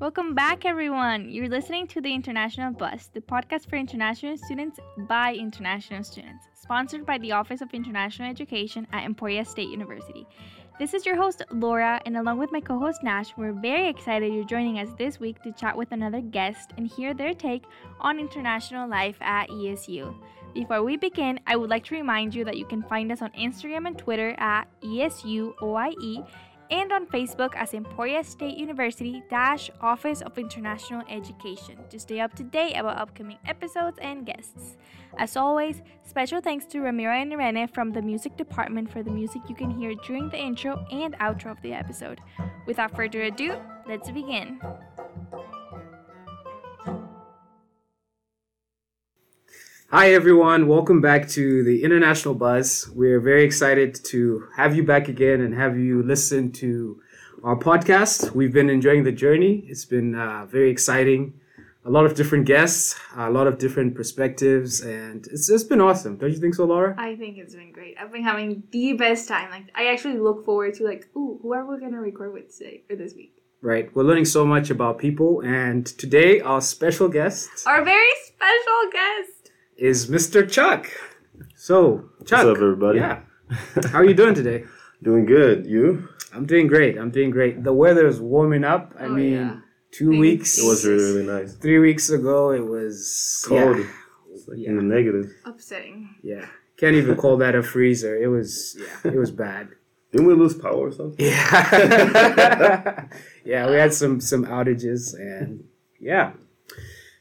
Welcome back, everyone. You're listening to the International Buzz, the podcast for international students by international students, sponsored by the Office of International Education at Emporia State University. This is your host, Laura, and along with my co host, Nash, we're very excited you're joining us this week to chat with another guest and hear their take on international life at ESU. Before we begin, I would like to remind you that you can find us on Instagram and Twitter at ESUOIE and on Facebook as Emporia State University Office of International Education to stay up to date about upcoming episodes and guests. As always, special thanks to Ramiro and Irene from the music department for the music you can hear during the intro and outro of the episode. Without further ado, let's begin. Hi, everyone. Welcome back to the International Buzz. We're very excited to have you back again and have you listen to our podcast. We've been enjoying the journey. It's been uh, very exciting. A lot of different guests, a lot of different perspectives, and it's, it's been awesome. Don't you think so, Laura? I think it's been great. I've been having the best time. Like I actually look forward to like, ooh, who are we gonna record with today or this week? Right. We're learning so much about people, and today our special guest Our very special guest. Is Mr. Chuck. So, Chuck. What's up, everybody? Yeah. How are you doing today? Doing good. You? I'm doing great. I'm doing great. The weather is warming up. I Oh, mean, yeah. two Thank weeks. It was really, really nice. Three weeks ago, it was Cold. Yeah, It's like Yeah. in the negative. Upsetting. yeah. Can't even call that a freezer. It was yeah. It was bad. Didn't we lose power or something? Yeah. yeah. We had some some outages and yeah.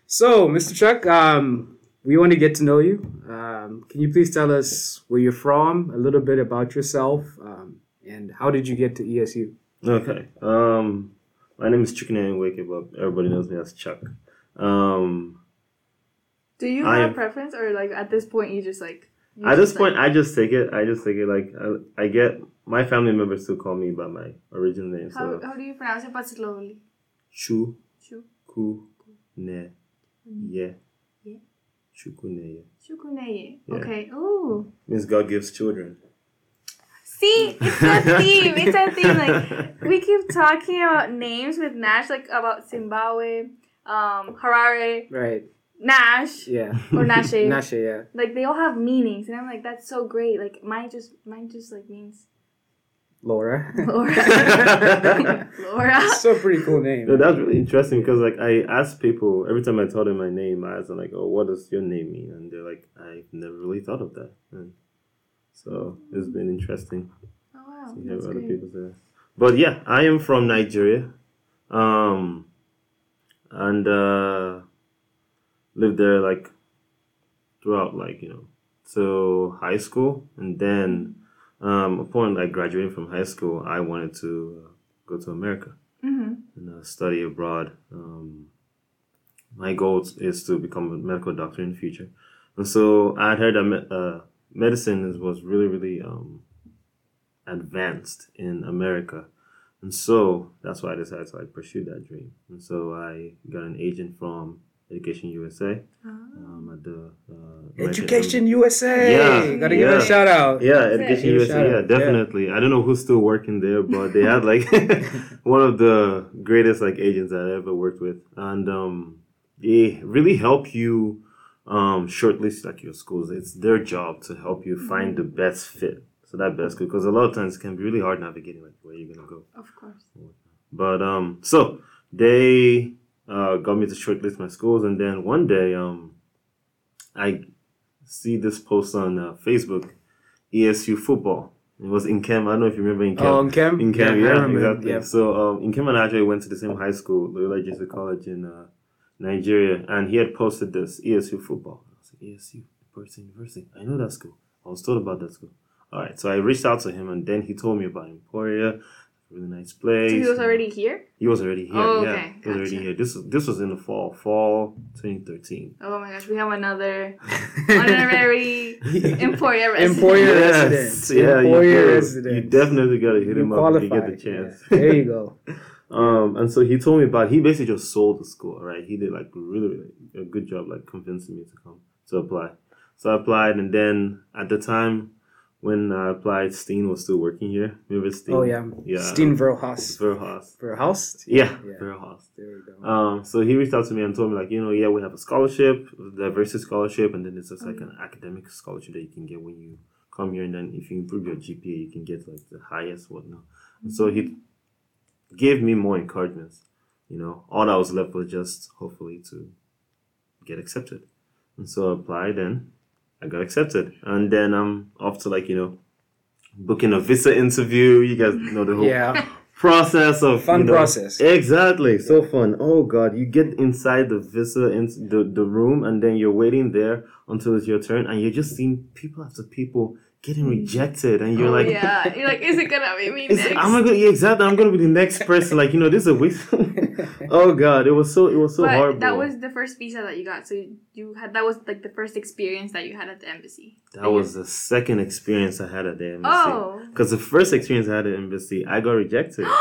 So, Mr. Chuck, um, we want to get to know you. Um, can you please tell us where you're from, a little bit about yourself, um, and how did you get to ESU? Okay. Um, my name is Chukwunemi Wake, but everybody knows me as Chuck. Um, Do you I have am- a preference, or like at this point you just like? you at this point, like, I just take it. I just take it like I, I get my family members still call me by my original name. how, So how do you pronounce it, but slowly? Chu Chu Ku Ne Ye Ye. Chukwuneye Chukuneye. Yeah. Okay. Ooh. means God gives children. See, it's a theme. It's a theme. Like we keep talking about names with Nash, like about Zimbabwe, um, Harare, Right. Nash, Yeah. or Nashe. Nashe. Yeah. like they all have meanings, and I'm like, that's so great. Like mine just, mine just like means Laura. Laura. Laura. so pretty cool name. No, that's really interesting because like I ask people every time I tell them my name, I ask them like, "Oh, what does your name mean?" And they're like, "I've never really thought of that." And so it's been interesting Oh wow, to hear that's other people say. But yeah, I am from Nigeria, um, and uh, lived there like throughout like you know till high school, and then um, upon like graduating from high school, I wanted to uh, go to America Mm-hmm. and uh, study abroad. Um, my goal is to become a medical doctor in the future, and so I had heard that me- uh, medicine is, was really, really um, advanced in America, and so that's why I decided to like pursue that dream. And so I got an agent from Education USA um, at the uh, Education USA. Yeah, Gotta give a shout out. Yeah, That's. Education USA. Yeah, out. definitely. I don't know who's still working there, but they had like one of the greatest like agents that I ever worked with, and um, they really help you um, shortlist like your schools. It's their job to help you find the best fit. So that best school, because a lot of times it can be really hard navigating like where you're gonna go. Of course. But um, so they uh, got me to shortlist my schools, and then one day um, I see this post on uh, Facebook, ESU football. It was in Chem. I don't know if you remember in Chem. Oh, in Chem? In Chem, Yeah, yeah, exactly. yeah. So um, in Chem and actually went to the same high school, Loyola Jesuit College in uh, Nigeria, and he had posted this ESU football. I was like, ESU, Person University. I know that school. I was told about that school. All right, so I reached out to him, and then he told me about Emporia, really nice place. So he was already here. He was already here. Oh, yeah, okay, he was already here. This was this was in the fall, fall 2013. Oh my gosh, we have another honorary Emporia resident. Emporia Yes, resident. yeah, you, Emporia do. resident. you definitely gotta hit You him up if you get the chance. Yeah. There you go. Um, and so he told me about. He basically just sold the school, right? He did like really, really a good job, like convincing me to come to apply. So I applied, and then at the time, when I applied, Steen was still working here. Remember Steen? Oh yeah. Yeah. Steen Verhaus. Verhaus. Verhaus. Yeah, Yeah. There we go. Um, so he reached out to me and told me like, you know, yeah, we have a scholarship, a diversity scholarship, and then it's just like an academic scholarship that you can get when you come here, and then if you improve your GPA, you can get like the highest whatnot. And so he gave me more encouragements. You know, all I was left was just hopefully to get accepted, and so I applied and I got accepted, and then I'm off to like you know booking a visa interview. You guys know the whole yeah. process of Fun you know- process. Exactly, so fun. Oh god, you get inside the visa in the the room, and then you're waiting there until it's your turn, and you're just seeing people after people getting rejected, and you're oh, like, yeah. You're like, is it gonna be me next? I'm gonna yeah, exactly. I'm gonna be the next person. Like you know, this is a waste. oh god, it was so it was so but horrible. that was the first visa that you got. So you had that was like the first experience that you had at the embassy. that was the second experience I had at the embassy. Oh. Because the first experience I had at the embassy, I got rejected.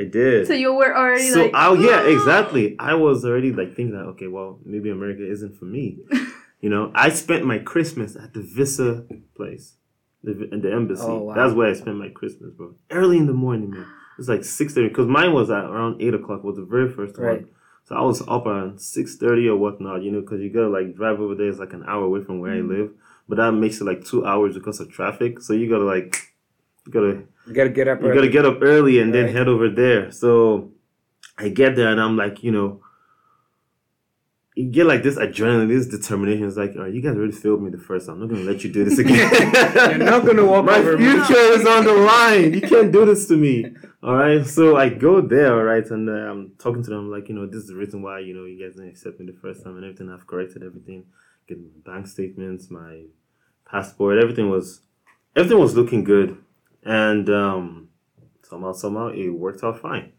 I did. so you were already so like, oh yeah exactly i was already like thinking that okay well maybe america isn't for me you know i spent my christmas at the visa place the, the embassy Oh, wow. that's where i spent my christmas bro early in the morning man it was like 6.30 because mine was at around 8 o'clock was the very first Right. one so i was up around 6.30 or whatnot you know because you gotta like drive over there it's like an hour away from where Mm-hmm. i live but that makes it like two hours because of traffic so you gotta like you gotta You gotta get up you early. gotta get up early and then head over there. So I get there and I'm like, you know, you get like this adrenaline, this determination. It's like, all right, you guys already failed me the first time. I'm not gonna let you do this again. You're not gonna walk My over me. future is on the line. You can't do this to me. All right. So I go there, all right, and uh, I'm talking to them like, you know, this is the reason why you know you guys didn't accept me the first time and everything. I've corrected everything, getting my bank statements, my passport, everything was everything was looking good, and um, somehow somehow it worked out fine.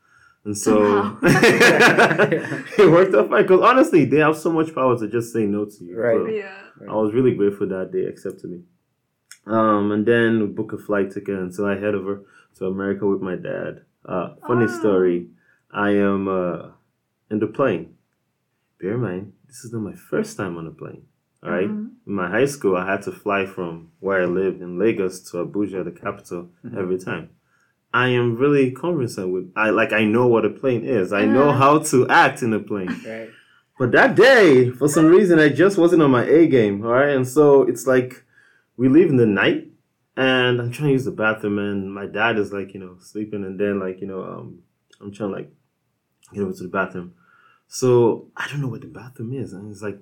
And so it worked out fine because honestly, they have so much power to just say no to you. Right. So- yeah. I was really grateful that they accepted me. Um, and then we book a flight ticket, and so I head over to America with my dad. Uh, funny Oh. story. I am uh, in the plane. Bear in mind, this is not my first time on a plane. All right? Mhm. In my high school, I had to fly from where I lived in Lagos to Abuja, the capital, every time. I am really conversant with. I like. I know what a plane is. I know Uh-huh. how to act in a plane. Right. But that day, for some reason, I just wasn't on my A game. All right. And so it's like we leave in the night and I'm trying to use the bathroom and my dad is like, you know, sleeping. And then, like, you know, um, I'm trying to like get over to the bathroom. So I don't know what the bathroom is. And it's like,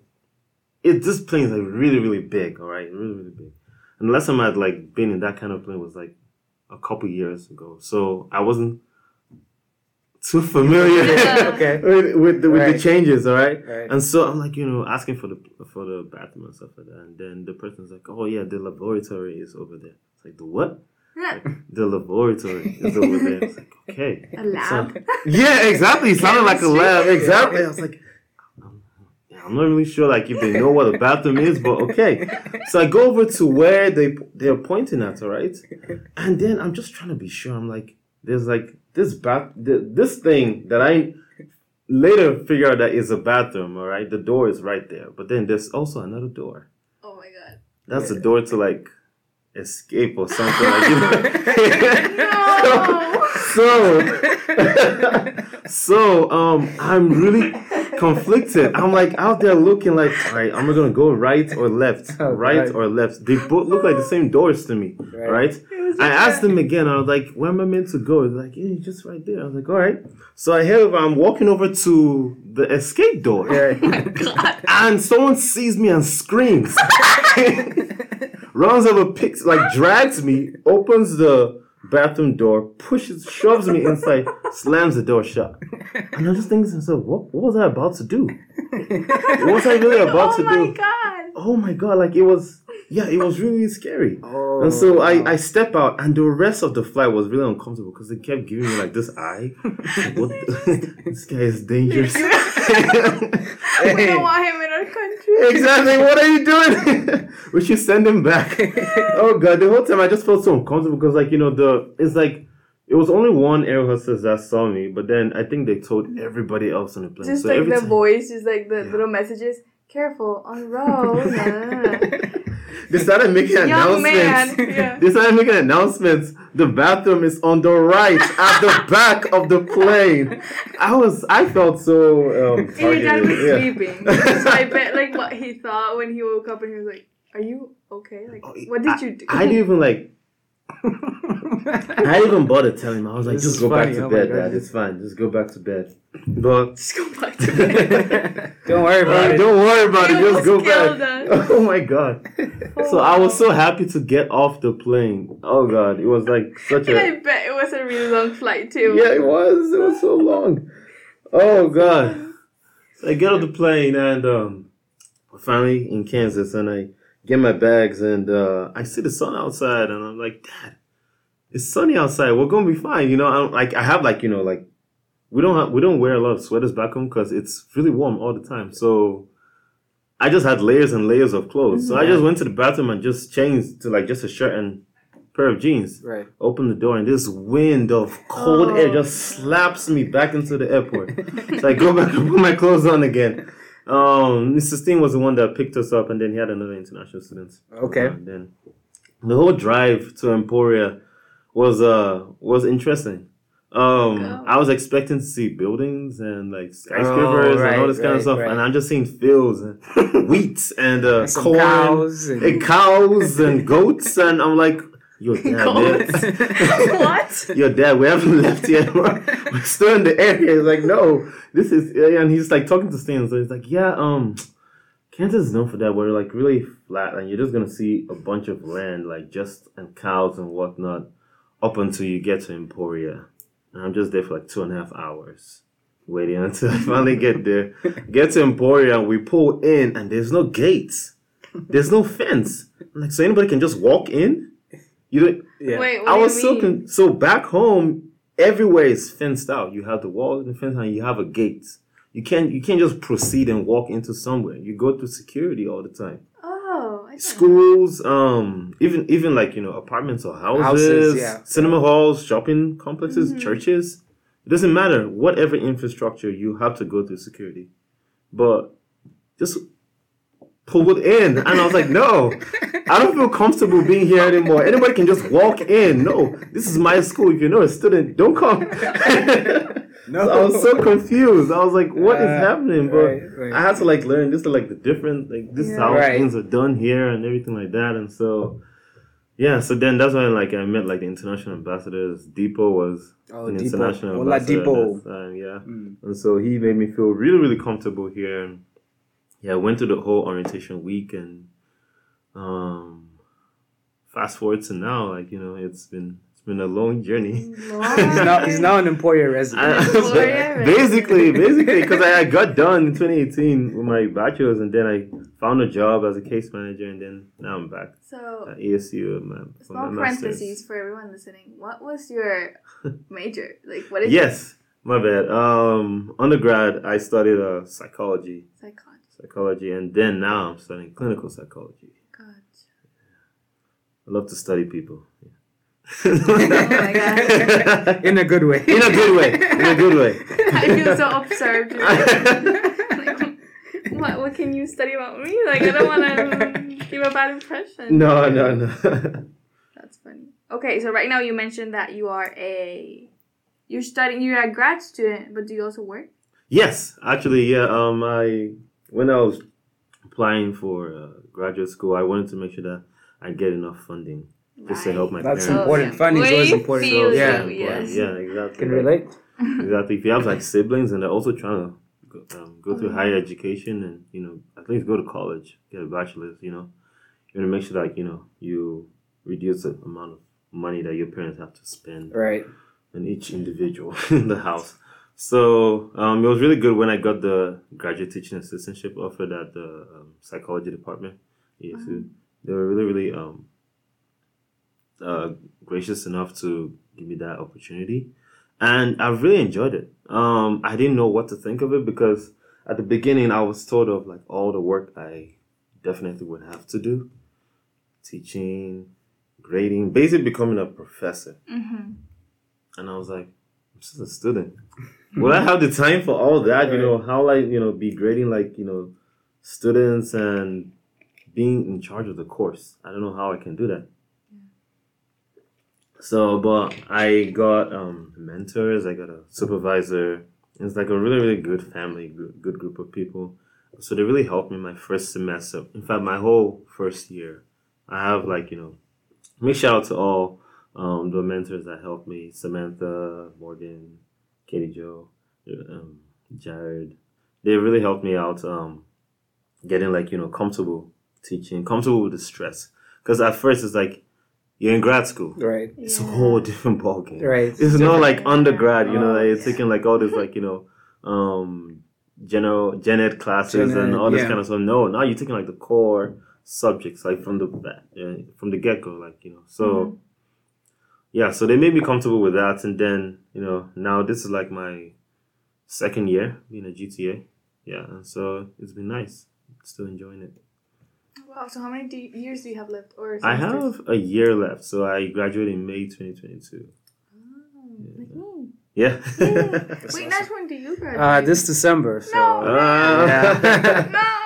it, this plane is like really, really big. All right. Really, really big. And the last time I'd like been in that kind of plane was like a couple years ago. So I wasn't too familiar Yeah. Okay. with, with, the, with the changes. All right. Right. And so I'm like, you know, asking for the for the bathroom and stuff like that. And then the person's like, oh yeah, the laboratory is over there. It's like the what? Like, the laboratory is over there. It's like okay. A lab. So- yeah, exactly. It sounded like a lab. Exactly. I was like, yeah, I'm not really sure like if they know what a bathroom is, but okay. So I go over to where they they're pointing at, all right. And then I'm just trying to be sure. I'm like, there's like this bath, this thing that I later figure out that is a bathroom. All right, the door is right there, but then there's also another door. Oh my god. That's the door to like escape or something. like, you know? No. so, so um, I'm really conflicted. I'm like out there looking like, all right, I'm gonna go right or left? Oh, right God. or left? They both look like the same doors to me. Right. Right? I asked them again. I was like, "Where am I meant to go?" They're like, "Yeah, just right there." I was like, "All right." So I head over. I'm walking over to the escape door, Right. Oh and someone sees me and screams. runs over, picks, like drags me, opens the bathroom door, pushes, shoves me inside, slams the door shut. And I'm just thinking to myself, what, what was I about to do? What was I really about to oh do? oh to my do? god. Oh my god, like it was, yeah, it was really scary. Oh, And so wow. I, I step out, and the rest of the flight was really uncomfortable because they kept giving me like this eye. Like, what the- this guy is dangerous. We don't want him in our country. exactly. What are you doing? we should send him back. oh god, the whole time I just felt so uncomfortable because, like, you know, the it's like it was only one air hostess that saw me, but then I think they told everybody else on the plane. Just so like the time- voice, just like the Yeah. little messages. Careful on road. They started making announcements. Yeah. They started making announcements. The bathroom is on the right at the back of the plane. I was, I felt so um, And your dad was. Yeah. sleeping. So I bet like what he thought when he woke up and he was like, Are you okay? Like what did you do? Oh, I didn't even like. I didn't even bother telling him. I was like, This just go funny. back to Oh bed, God. Dad. It's fine. Just go back to bed. But Just go back to bed. Don't worry about Uh, it. don't worry about it. You Just go back. us. Oh my god. So I was so happy to get off the plane. Oh god, it was like such And I a bet it was a really long flight too. yeah, it was. It was so long. Oh god. So I get off the plane and um, we're finally in Kansas, and I get my bags, and uh, I see the sun outside, and I'm like, Dad, it's sunny outside. We're gonna be fine, you know. I'm like, I have like, you know, like we don't have, we don't wear a lot of sweaters back home because it's really warm all the time. So I just had layers and layers of clothes. So I just went to the bathroom and just changed to like just a shirt and pair of jeans. Right. Open the door and this wind of cold air Oh. just slaps me back into the airport. so I go back and put my clothes on again. Um, Mr. Steen was the one that picked us up, and then he had another international student. Okay. And then the whole drive to Emporia was uh was interesting. Um, Oh. I was expecting to see buildings and like skyscrapers right, and all this kind right, of stuff, right. and I'm just seeing fields and wheat and uh, Some corn cows and, and cows and goats, and I'm like, yo, dad, what? Yo, dad, we haven't left yet. We're, we're still in the area. He's like, no, this is, and he's like talking to Stan. So he's like, yeah, um, Kansas is known for that. We're like really flat, and you're just gonna see a bunch of land, like just and cows and whatnot, up until you get to Emporia. And I'm just there for like two and a half hours, waiting until I finally get there. Get to Emporia, and we pull in, and there's no gates, there's no fence. I'm like, so anybody can just walk in. You don't. yeah. Wait, what I do was you so mean? con- so back home. Everywhere is fenced out. You have the walls and the fence, and you have a gate. You can't you can't just proceed and walk into somewhere. You go through security all the time. Oh, I don't. Schools, um, even even like you know apartments or houses, Houses, yeah. cinema halls, shopping complexes, Mhm. churches. It doesn't matter. Whatever infrastructure, you have to go through security. But just pulled in, and I was like, no. I don't feel comfortable being here anymore. Anybody can just walk in. No, this is my school. If you're not a student, don't come. No. So I was so confused. I was like, "What is Uh, happening? But right, right. I had to like learn this is like the different like this is how Right. things are done here and everything like that. And so yeah, so then that's when like I met like the international ambassadors. Depot was Oh, an Depot. international Hola, ambassador Depot. time, yeah. Mm. And so he made me feel really, really comfortable here. And yeah, I went through the whole orientation week and um fast forward to now, like, you know, it's been it's been a long journey. He's now he's now an Emporia resident. I- basically, basically, because I, I got done in 2018 with my bachelor's, and then I found a job as a case manager, and then now I'm back So, at ESU. at My, small my master's. parentheses for everyone listening. What was your major? Like, what is Yes, my bad. Um, undergrad, I studied uh, psychology, psychology? Psychology, and then now I'm studying clinical psychology. Gotcha. I love to study people. Oh my God! In a good way. in a good way. In a good way. I feel so observed. like, what, what can you study about me? Like, I don't want to give a bad impression. no, no, no. That's funny. Okay, so right now you mentioned that you are a you're studying you're a grad student, but do you also work? Yes, actually, yeah. Um, I when I was applying for uh, graduate school, I wanted to make sure that I get enough funding just to help my That's parents. important. yeah. Funding is always important. feel Yeah. you, yes. yeah, exactly. Can relate. Exactly. If you have like siblings and they're also trying to go, um, go through Oh, higher education and you know at least go to college, get a bachelor's, you know, you want to make sure that you know you reduce the amount of money that your parents have to spend Right. on each individual in the house. So um, it was really good when I got the graduate teaching assistantship offered at the um, psychology department. ESU. They were really, really um, uh, gracious enough to give me that opportunity, and I really enjoyed it. Um, I didn't know what to think of it because at the beginning I was told of like all the work I definitely would have to do, teaching, grading, basically becoming a professor. Mm-hmm. And I was like, I'm just a student. Will I have the time for all that? You know, how like, you know, be grading like, you know, students and being in charge of the course. I don't know how I can do that. So, but I got um, mentors. I got a supervisor. It's like a really, really good family, good, good group of people. So they really helped me my first semester. In fact, my whole first year, I have like you know, big shout out to all um, the mentors that helped me: Samantha, Morgan, Katie Joe, um, Jared. They really helped me out um, getting like you know comfortable teaching, comfortable with the stress. Because at first it's like you're in grad school. Right. It's a whole different ballgame. Right. It's not like Yeah. undergrad, you know, Oh, that you're yeah. taking like all this like, you know, um general gen ed classes Gen and all this yeah. kind of stuff. No, now you're taking like the core subjects like from the uh, from the get go, like, you know. So Mm-hmm. Yeah, so they made me comfortable with that and then, you know, now this is like my second year being a GTA. Yeah, and so it's been nice. Still enjoying it. Wow. So how many do years do you have left? Or I have a year left, so I graduated in May 2022. Oh, like me. Yeah. Wait, nice one. Do you graduate? Uh, this December. So No. Yeah. no.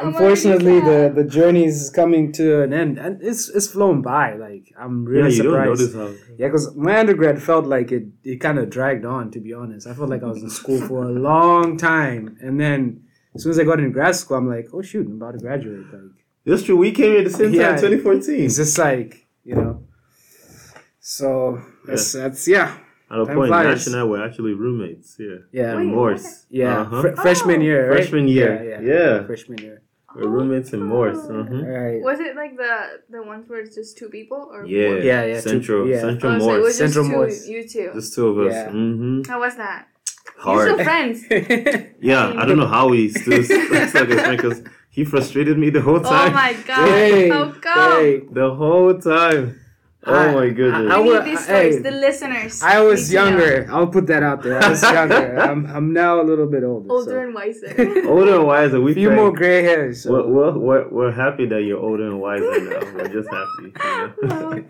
I'm unfortunately, the the journey is coming to an end, and it's it's flown by. Like I'm yeah, really you don't surprised. notice how. Yeah, because my undergrad felt like it it kind of dragged on. To be honest, I felt like I was in school for a long time, and then as soon as I got into grad school, I'm like, oh shoot, I'm about to graduate. Like That's true. We came here at the same Yeah. time, 2014. it's just like you know. So that's that's yeah At a time point, flies. Nash and I were actually roommates. Yeah. yeah Wait, in Morse. yeah Uh-huh. fr- freshman Oh. year right? Freshman year. yeah, Yeah. freshman year We're roommates in Morse. Oh. Uh-huh. right Was it like the the ones where it's just two people or Yeah. more? Yeah, yeah, Central. two- yeah. Central Oh, so it Morse. was just Central two, Morse. you two. Just two of us. Yeah. Mm-hmm. How was that? You're Hard. still friends. yeah, I don't know how we still stuck as friends because he frustrated me the whole time. oh my god. Hey, How come? hey. The whole time. Oh I- my goodness. I I, wa- need these stories. hey. the listeners. I was to know. younger. I'll put that out there. I was younger. I'm I'm now a little bit older. Older so. and wiser. older and wiser. We a few thank- more gray hairs. We're, So. we're, we're, we're happy that you're older and wiser now. We're just happy. You know?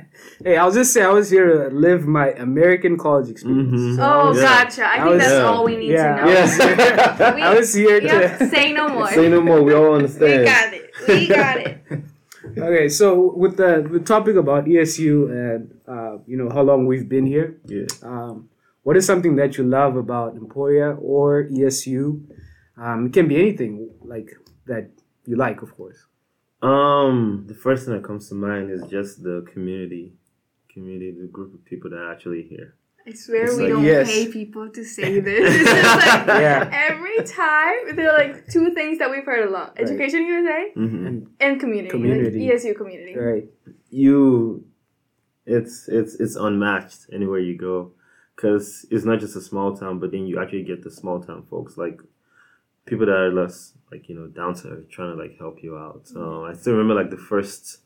hey, I'll just say I was here to live my American college experience. Mhm. So I oh, was- Yeah. gotcha. I I think was- that's Yeah. all we need Yeah, to know. Yeah. We- I was here to. Say no more. Say no more. We all understand. we got it. We got it. okay, so with the, the topic about ESU and uh, you know how long we've been here, Yeah. um, what is something that you love about Emporia or ESU? Um, it can be anything like that you like, of course. Um, the first thing that comes to mind is just the community, community, the group of people that are actually here. I swear It's we like, don't yes. pay people to say this. It's just like Yeah. every time there are like two things that we've heard a lot: education USA Mm-hmm. and community, Community. like ESU community. Right. You, it's it's it's unmatched anywhere you go, because it's not just a small town, but then you actually get the small town folks like people that are less like you know down to earth, trying to like help you out. Um, I still remember like the first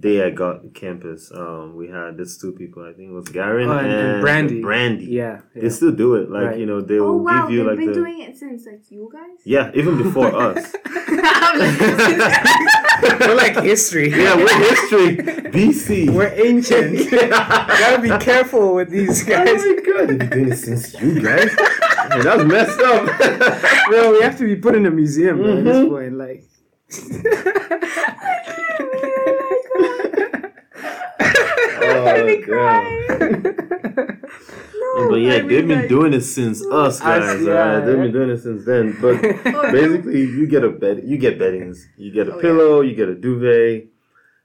day I got to campus. Um, we had these two people. I think it was Garen Oh, and- and, and Brandy. Brandy. Yeah. They still do it. Like Right. you know, they Oh will wow, give you they've like been the doing it since like you guys. yeah, even before us. We're like history. Yeah, we're history. BC. We're ancient. Gotta be careful with these Oh guys. my god, you've been doing it since you guys. Man, that's messed up. Bro, we have to be put in a museum bro, at this Mhm. point. Like. Oh, be damn. no, but yeah, I they've been like- doing it since us guys. yeah, alright? They've been doing it since then. But basically, you get a bed, you get beddings, you get a Oh, yeah. pillow, you get a duvet,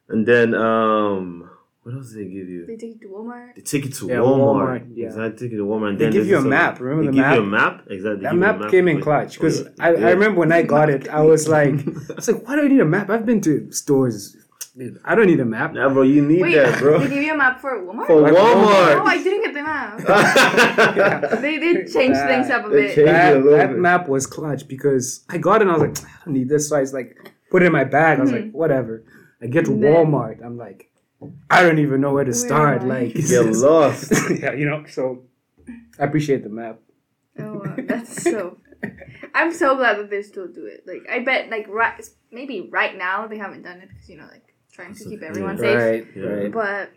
and then um, what else do they give you? They take you to Walmart. They take you to Yeah, Walmart. Walmart, yeah. Exactly, take you to Walmart. And They then give you a this map. other- Remember they the give you a map? map. Exactly. they That give you a map came in clutch because oh, I, yeah. I remember when I got it, I was like, I was like, why do I need a map? I've been to stores. Dude, I don't need a map. Nah, bro, you need Wait, that, bro. they give you a map for Walmart? For Like Walmart. Oh, I didn't get the map. They did change Uh, things up a bit. That, a little that bit. map was clutch because I got it and I was like, I don't need this. So I was like, put it in my bag. I was like, whatever. I get to then- Walmart. I'm like, I don't even know where to Where start. Like, it's Get lost. yeah, you know. So I appreciate the map. Oh, wow, that's so. I'm so glad that they still do it. Like, I bet, like, right, maybe right now they haven't done it because you know, like, trying to keep everyone safe. Right, right. But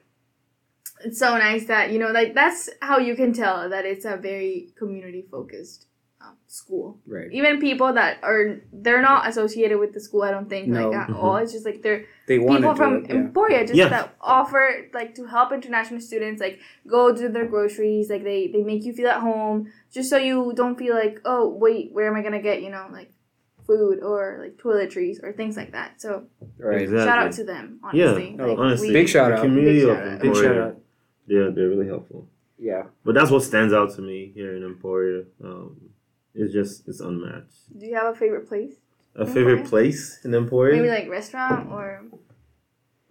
it's so nice that you know, like, that's how you can tell that it's a very community focused um, school. Right. Even people that are they're not associated with the school. I don't think No. like at Mhm. all. It's just like they're They wanted people to. from yeah. Emporia just Yeah. that offer like to help international students like go do their groceries like they they make you feel at home just so you don't feel like oh wait where am I gonna get you know like food or like toiletries or things like that so Right. Exactly. shout out to them Yeah, honestly Oh, like, honestly, Big shout out. community Big shout out. Big shout out. Yeah, they're really helpful. Yeah. But that's what stands out to me here in Emporia. Um, it's just it's unmatched. do you have a favorite place A favorite Emporia? place in Emporia? maybe like restaurant or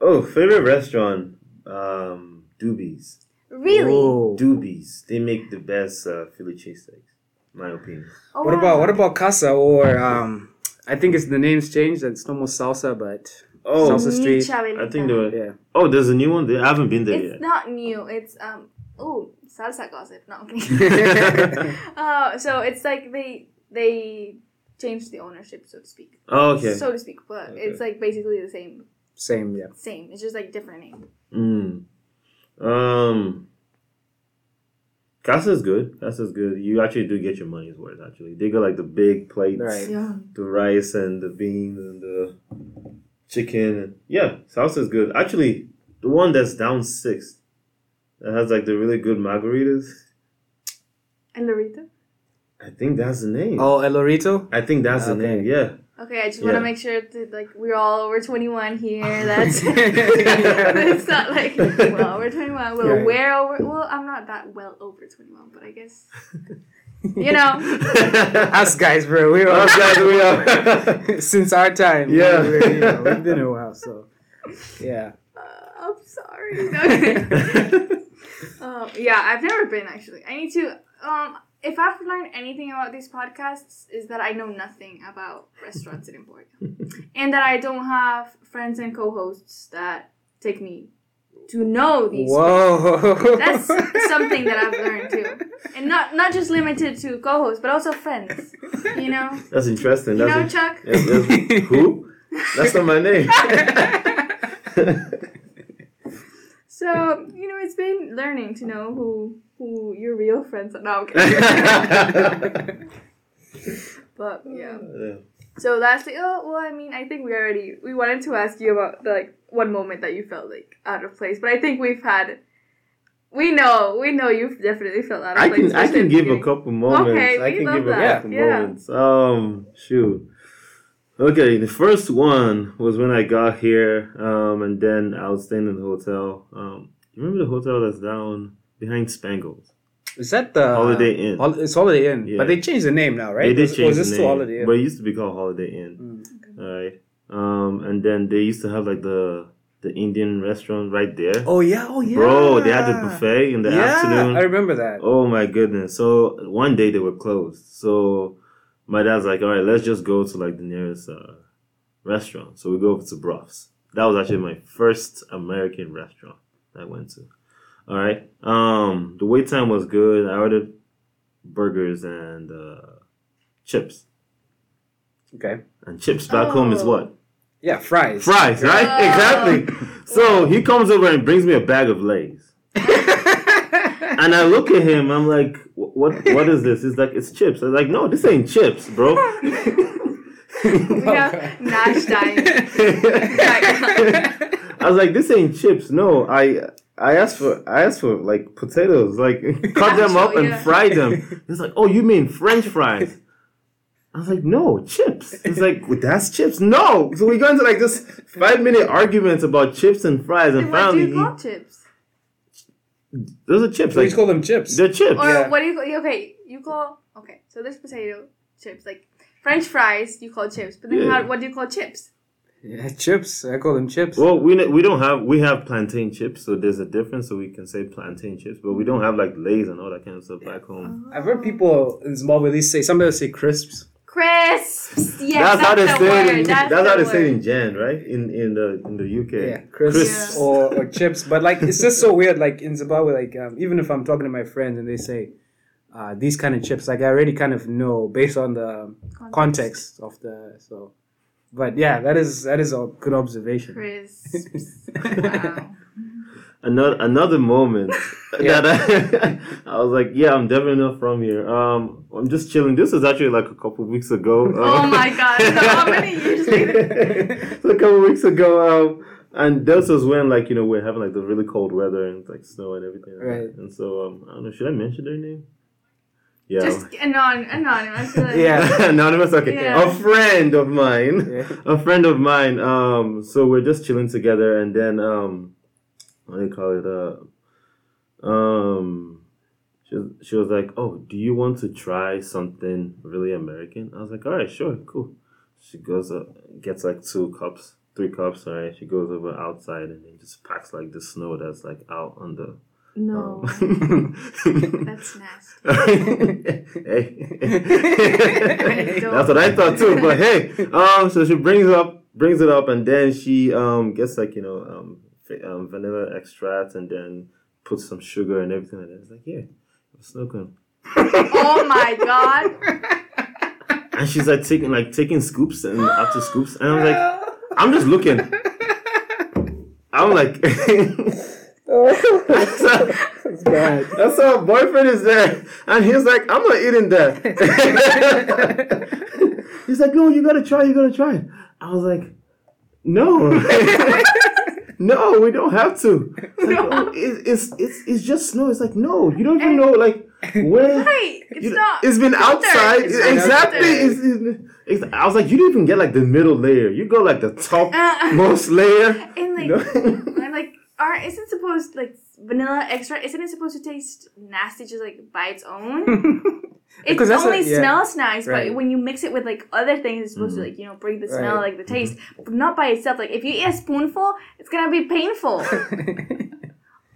oh, favorite restaurant. Um, Doobies. really Whoa. Doobies. They make the best uh, Philly cheesesteaks. My opinion. oh, What wow. about what about Casa or um? I think it's the name's changed. It's no more salsa, but Oh, Salsa Street. Chabelita. I think they were. yeah. Oh, there's a new one. There. I haven't been there it's yet. not new it's um oh salsa gossip no I'm Uh, so it's like they they changed the ownership, so to speak. Oh, okay. So to speak, but Okay. it's like basically the same. Same. Yeah. Same. It's just like different name. Mm. Um. Casa's good. Casa's good. You actually do get your money's worth. Actually, they got like the big plates, Right. Yeah. the rice and the beans and the chicken. And, yeah, salsa's good. Actually, the one that's down sixth that has like the really good margaritas. And Lorita. I think that's the name. Oh, El Lorito. I think that's the ah, name. Yeah. Okay, I just want to make sure that like we're all over twenty one here. That's it's not like well we're twenty one. Well, Right. we're over. Well, I'm not that well over twenty one, but I guess you know. Us guys, bro. We are Us guys, we are. since our time. Yeah. we you know, we've been a while. So, yeah. Uh, I'm sorry. Okay. Um, yeah, I've never been actually. I need to. Um, if I've learned anything about these podcasts, is that I know nothing about restaurants in Emporia, and that I don't have friends and co-hosts that take me to know these. Whoa. That's something that I've learned too, and not not just limited to co-hosts, but also friends. You know, That's interesting. you That's know, in- Chuck. Yes, yes. Who? That's not my name. So you know, it's been learning to know who who your real friends are. No, I'm but yeah. So lastly, oh well, I mean, I think we already we wanted to ask you about the, like one moment that you felt like out of place, but I think we've had. We know, we know you've definitely felt out of I place. can I can give a couple moments. Okay, I we can love give a that. couple Yeah. moments. Um, shoot. Okay, the first one was when I got here, um, and then I was staying in the hotel. Um, you remember the hotel that's down behind Spangles? Is that the Holiday Inn. Hol- it's Holiday Inn, Yeah. but they changed the name now, right? They did Was- change was the this name, still Holiday Inn? but it used to be called Holiday Inn. Mm. All right. Um, and then they used to have like the the Indian restaurant right there. Oh yeah, oh yeah, Bro, they had the buffet in the yeah, afternoon. I remember that. Oh my goodness. So one day they were closed. So my dad's like, all right, let's just go to like the nearest uh, restaurant. So we go over to Bruff's. That was actually my first American restaurant I went to. All right. Um, the wait time was good. I ordered burgers and uh, chips. Okay, And chips back home is Oh. what? yeah, fries. Fries, right? Oh. Exactly. So he comes over and brings me a bag of Lay's. And I look at him, I'm like, what what is this? He's like, it's chips. I was like, no, this ain't chips, bro. We have Nash dying. I was like, this ain't chips. No, I I asked for I asked for like potatoes, like cut them up and yeah. fry them. He's like, oh, you mean French fries? I was like, no, chips. He's like, well, that's chips. No. So we got into like this five minute argument about chips and fries, and Then what do finally, you he, chips? Those are chips. So you Like call them chips. they're chips. Or Yeah. what do you call? Okay, you call. Okay, so there's potato chips, like French fries. You call chips, but then Yeah. how, what do you call chips? Yeah, chips. I call them chips. Well, we we don't have we have plantain chips, so there's a difference. So we can say plantain chips, but we don't have like Lay's and all that kind of stuff back home. Ah. I've heard people in Zimbabwe they say somebody will say crisps. Crisps. Yes, that's, how they the say it. In, That's, that's, the how they word. say it in Jan, right? In in the in the UK. Yeah, crisps, Crisps. Or, or chips. But like it's just so weird. Like in Zimbabwe, like um, even if I'm talking to my friends and they say uh, these kind of chips, like I already kind of know based on the context of the so. But yeah, that is that is a good observation. Crisps. wow. Another another moment Yeah. that I, I was like, yeah, I'm definitely not from here. Um, I'm just chilling. This was actually like a couple weeks ago. Oh Um, my God, so how many years later? so a couple weeks ago, um, and this was when like you know we're having like the really cold weather and like snow and everything. like that. Right. And so um, I don't know. Should I mention their name? Yeah. Just anon- anonymous. like- Yeah. Anonymous. Okay. Yeah. A friend of mine. Yeah. A friend of mine. Um. So we're just chilling together, and then um, what do you call it? Uh, um. She was, she was like, "Oh, do you want to try something really American?" I was like, "All right, sure, cool." She goes up, gets like two cups, three cups. All right, she goes over outside and then just packs like the snow that's like out on the. No. um, That's nasty. hey. That's what I thought too. But hey, um, so she brings up, brings it up, and then she um gets like you know um, um vanilla extract, and then put some sugar and everything like that. It's like here, snow cone. Oh my God. And she's like taking like taking scoops and after scoops, and I'm like, I'm just looking. I'm like, That's bad. that's our boyfriend is there, and he's like, I'm not eating that. he's like, no, you gotta try, you gotta try. I was like, no, no, we don't have to. It's, like, oh, it- it's it's it's just snow. It's like, no, you don't even know like where. Right. It's You- not. It's been filtered. outside. It's not exactly. It's, it's, it's- I was like, you didn't even get like the middle layer. You go like the top Uh, most layer. and like, you know? I'm like, are isn't supposed like vanilla extra? Isn't it supposed to taste nasty just like by its own? It Because that's only what- yeah. smells nice, Right. but when you mix it with like other things, it's supposed to mm-hmm. like you know bring the smell, Right. like the mm-hmm. taste, but not by itself. Like if you eat a spoonful, it's gonna be painful.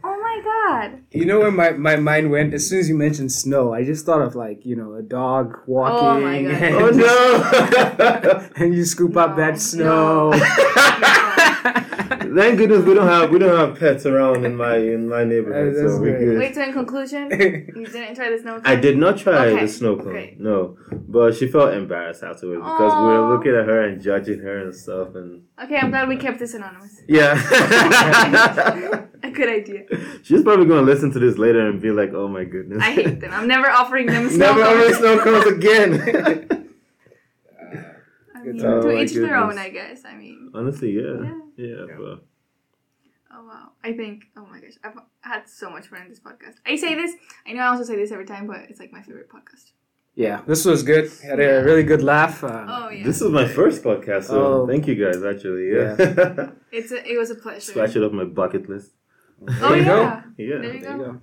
oh my god! You know where my, my mind went? As soon as you mentioned snow, I just thought of like, you know, a dog walking. Oh my God. And, oh no! and you scoop up that snow. Thank goodness we don't have we don't have pets around in my in my neighborhood, Uh, that's so we're good. Wait, so in conclusion, you didn't try the snow. I did not try Okay, the snow cone. great. No, but she felt embarrassed afterwards because we were looking at her and judging her and stuff, and Okay, I'm glad we kept this anonymous. yeah. A good idea. She's probably gonna listen to this later and be like, "Oh my goodness." I hate them. I'm never offering them snow. Never cones. ever snow cones again. I mean, Oh to my each their own. I guess. I mean, Honestly, yeah, Yeah. yeah, but oh wow. I think, oh my gosh, I've had so much fun in this podcast. I say this, I know I also say this every time, but it's like my favorite podcast. yeah, this was good. Had a really good laugh. Uh, Oh yeah, this is my first podcast, so Oh. thank you guys. Actually, yeah, it's a, it was a pleasure. scratch it off my bucket list. Oh There you go. yeah, Yeah. there you There go.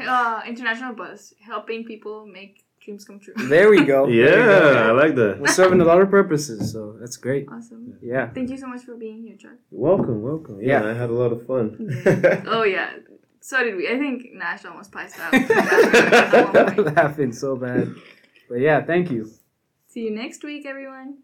you Uh, international buzz, helping people make dreams come true. There we go. There you go. yeah, I like that. We're serving a lot of purposes, so that's great. Awesome. Yeah. Thank you so much for being here, Chuck. Welcome, welcome. Yeah, Yeah. I had a lot of fun. Oh yeah, so did we. I think Nash almost passed out. At one point. Laughing so bad. But yeah, thank you. See you next week, everyone.